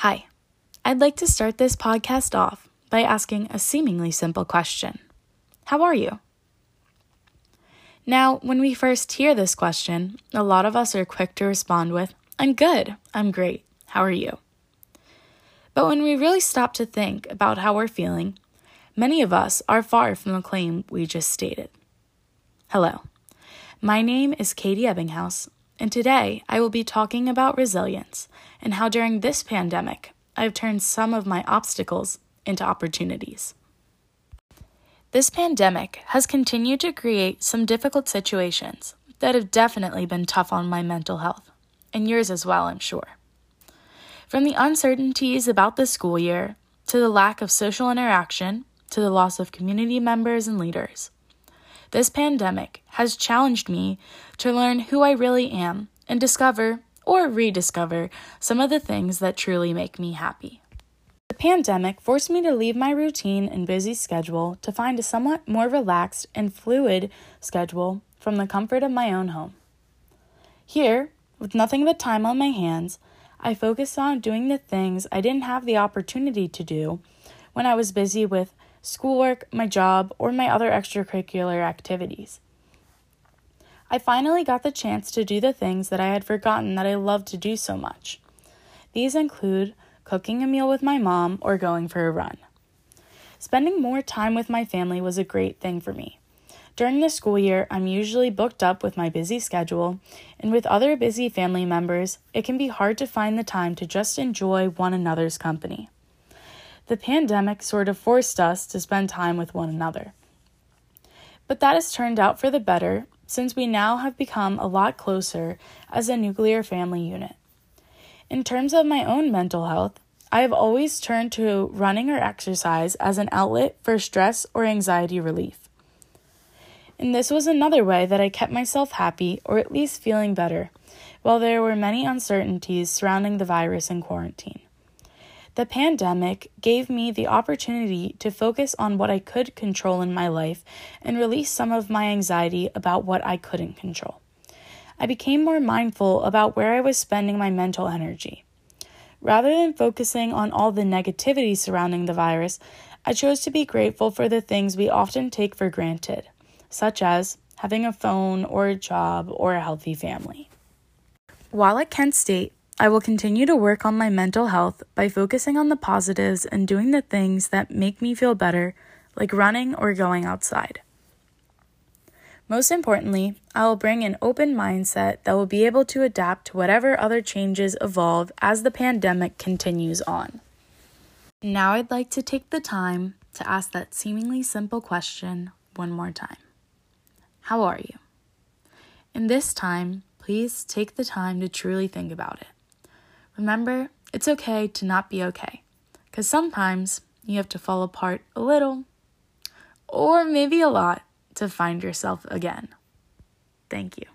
Hi, I'd like to start this podcast off by asking a seemingly simple question How are you? Now, when we first hear this question, a lot of us are quick to respond with, I'm good, I'm great, how are you? But when we really stop to think about how we're feeling, many of us are far from the claim we just stated. Hello, my name is Katie Ebbinghaus, and today I will be talking about resilience and how during this pandemic I've turned some of my obstacles into opportunities. This pandemic has continued to create some difficult situations that have definitely been tough on my mental health, and yours as well, I'm sure. From the uncertainties about the school year, to the lack of social interaction, to the loss of community members and leaders. This pandemic has challenged me to learn who I really am and discover or rediscover some of the things that truly make me happy. The pandemic forced me to leave my routine and busy schedule to find a somewhat more relaxed and fluid schedule from the comfort of my own home. Here, with nothing but time on my hands, I focused on doing the things I didn't have the opportunity to do when I was busy with schoolwork, my job, or my other extracurricular activities. I finally got the chance to do the things that I had forgotten that I loved to do so much. These include cooking a meal with my mom or going for a run. Spending more time with my family was a great thing for me. During the school year, I'm usually booked up with my busy schedule, and with other busy family members, it can be hard to find the time to just enjoy one another's company. The pandemic sort of forced us to spend time with one another. But that has turned out for the better since we now have become a lot closer as a nuclear family unit. In terms of my own mental health, I have always turned to running or exercise as an outlet for stress or anxiety relief. And this was another way that I kept myself happy or at least feeling better, while there were many uncertainties surrounding the virus and quarantine. The pandemic gave me the opportunity to focus on what I could control in my life and release some of my anxiety about what I couldn't control. I became more mindful about where I was spending my mental energy. Rather than focusing on all the negativity surrounding the virus, I chose to be grateful for the things we often take for granted, such as having a phone or a job or a healthy family. While at Kent State, I will continue to work on my mental health by focusing on the positives and doing the things that make me feel better, like running or going outside. Most importantly, I will bring an open mindset that will be able to adapt to whatever other changes evolve as the pandemic continues on. Now, I'd like to take the time to ask that seemingly simple question one more time How are you? And this time, please take the time to truly think about it. Remember, it's okay to not be okay, because sometimes you have to fall apart a little, or maybe a lot, to find yourself again. Thank you.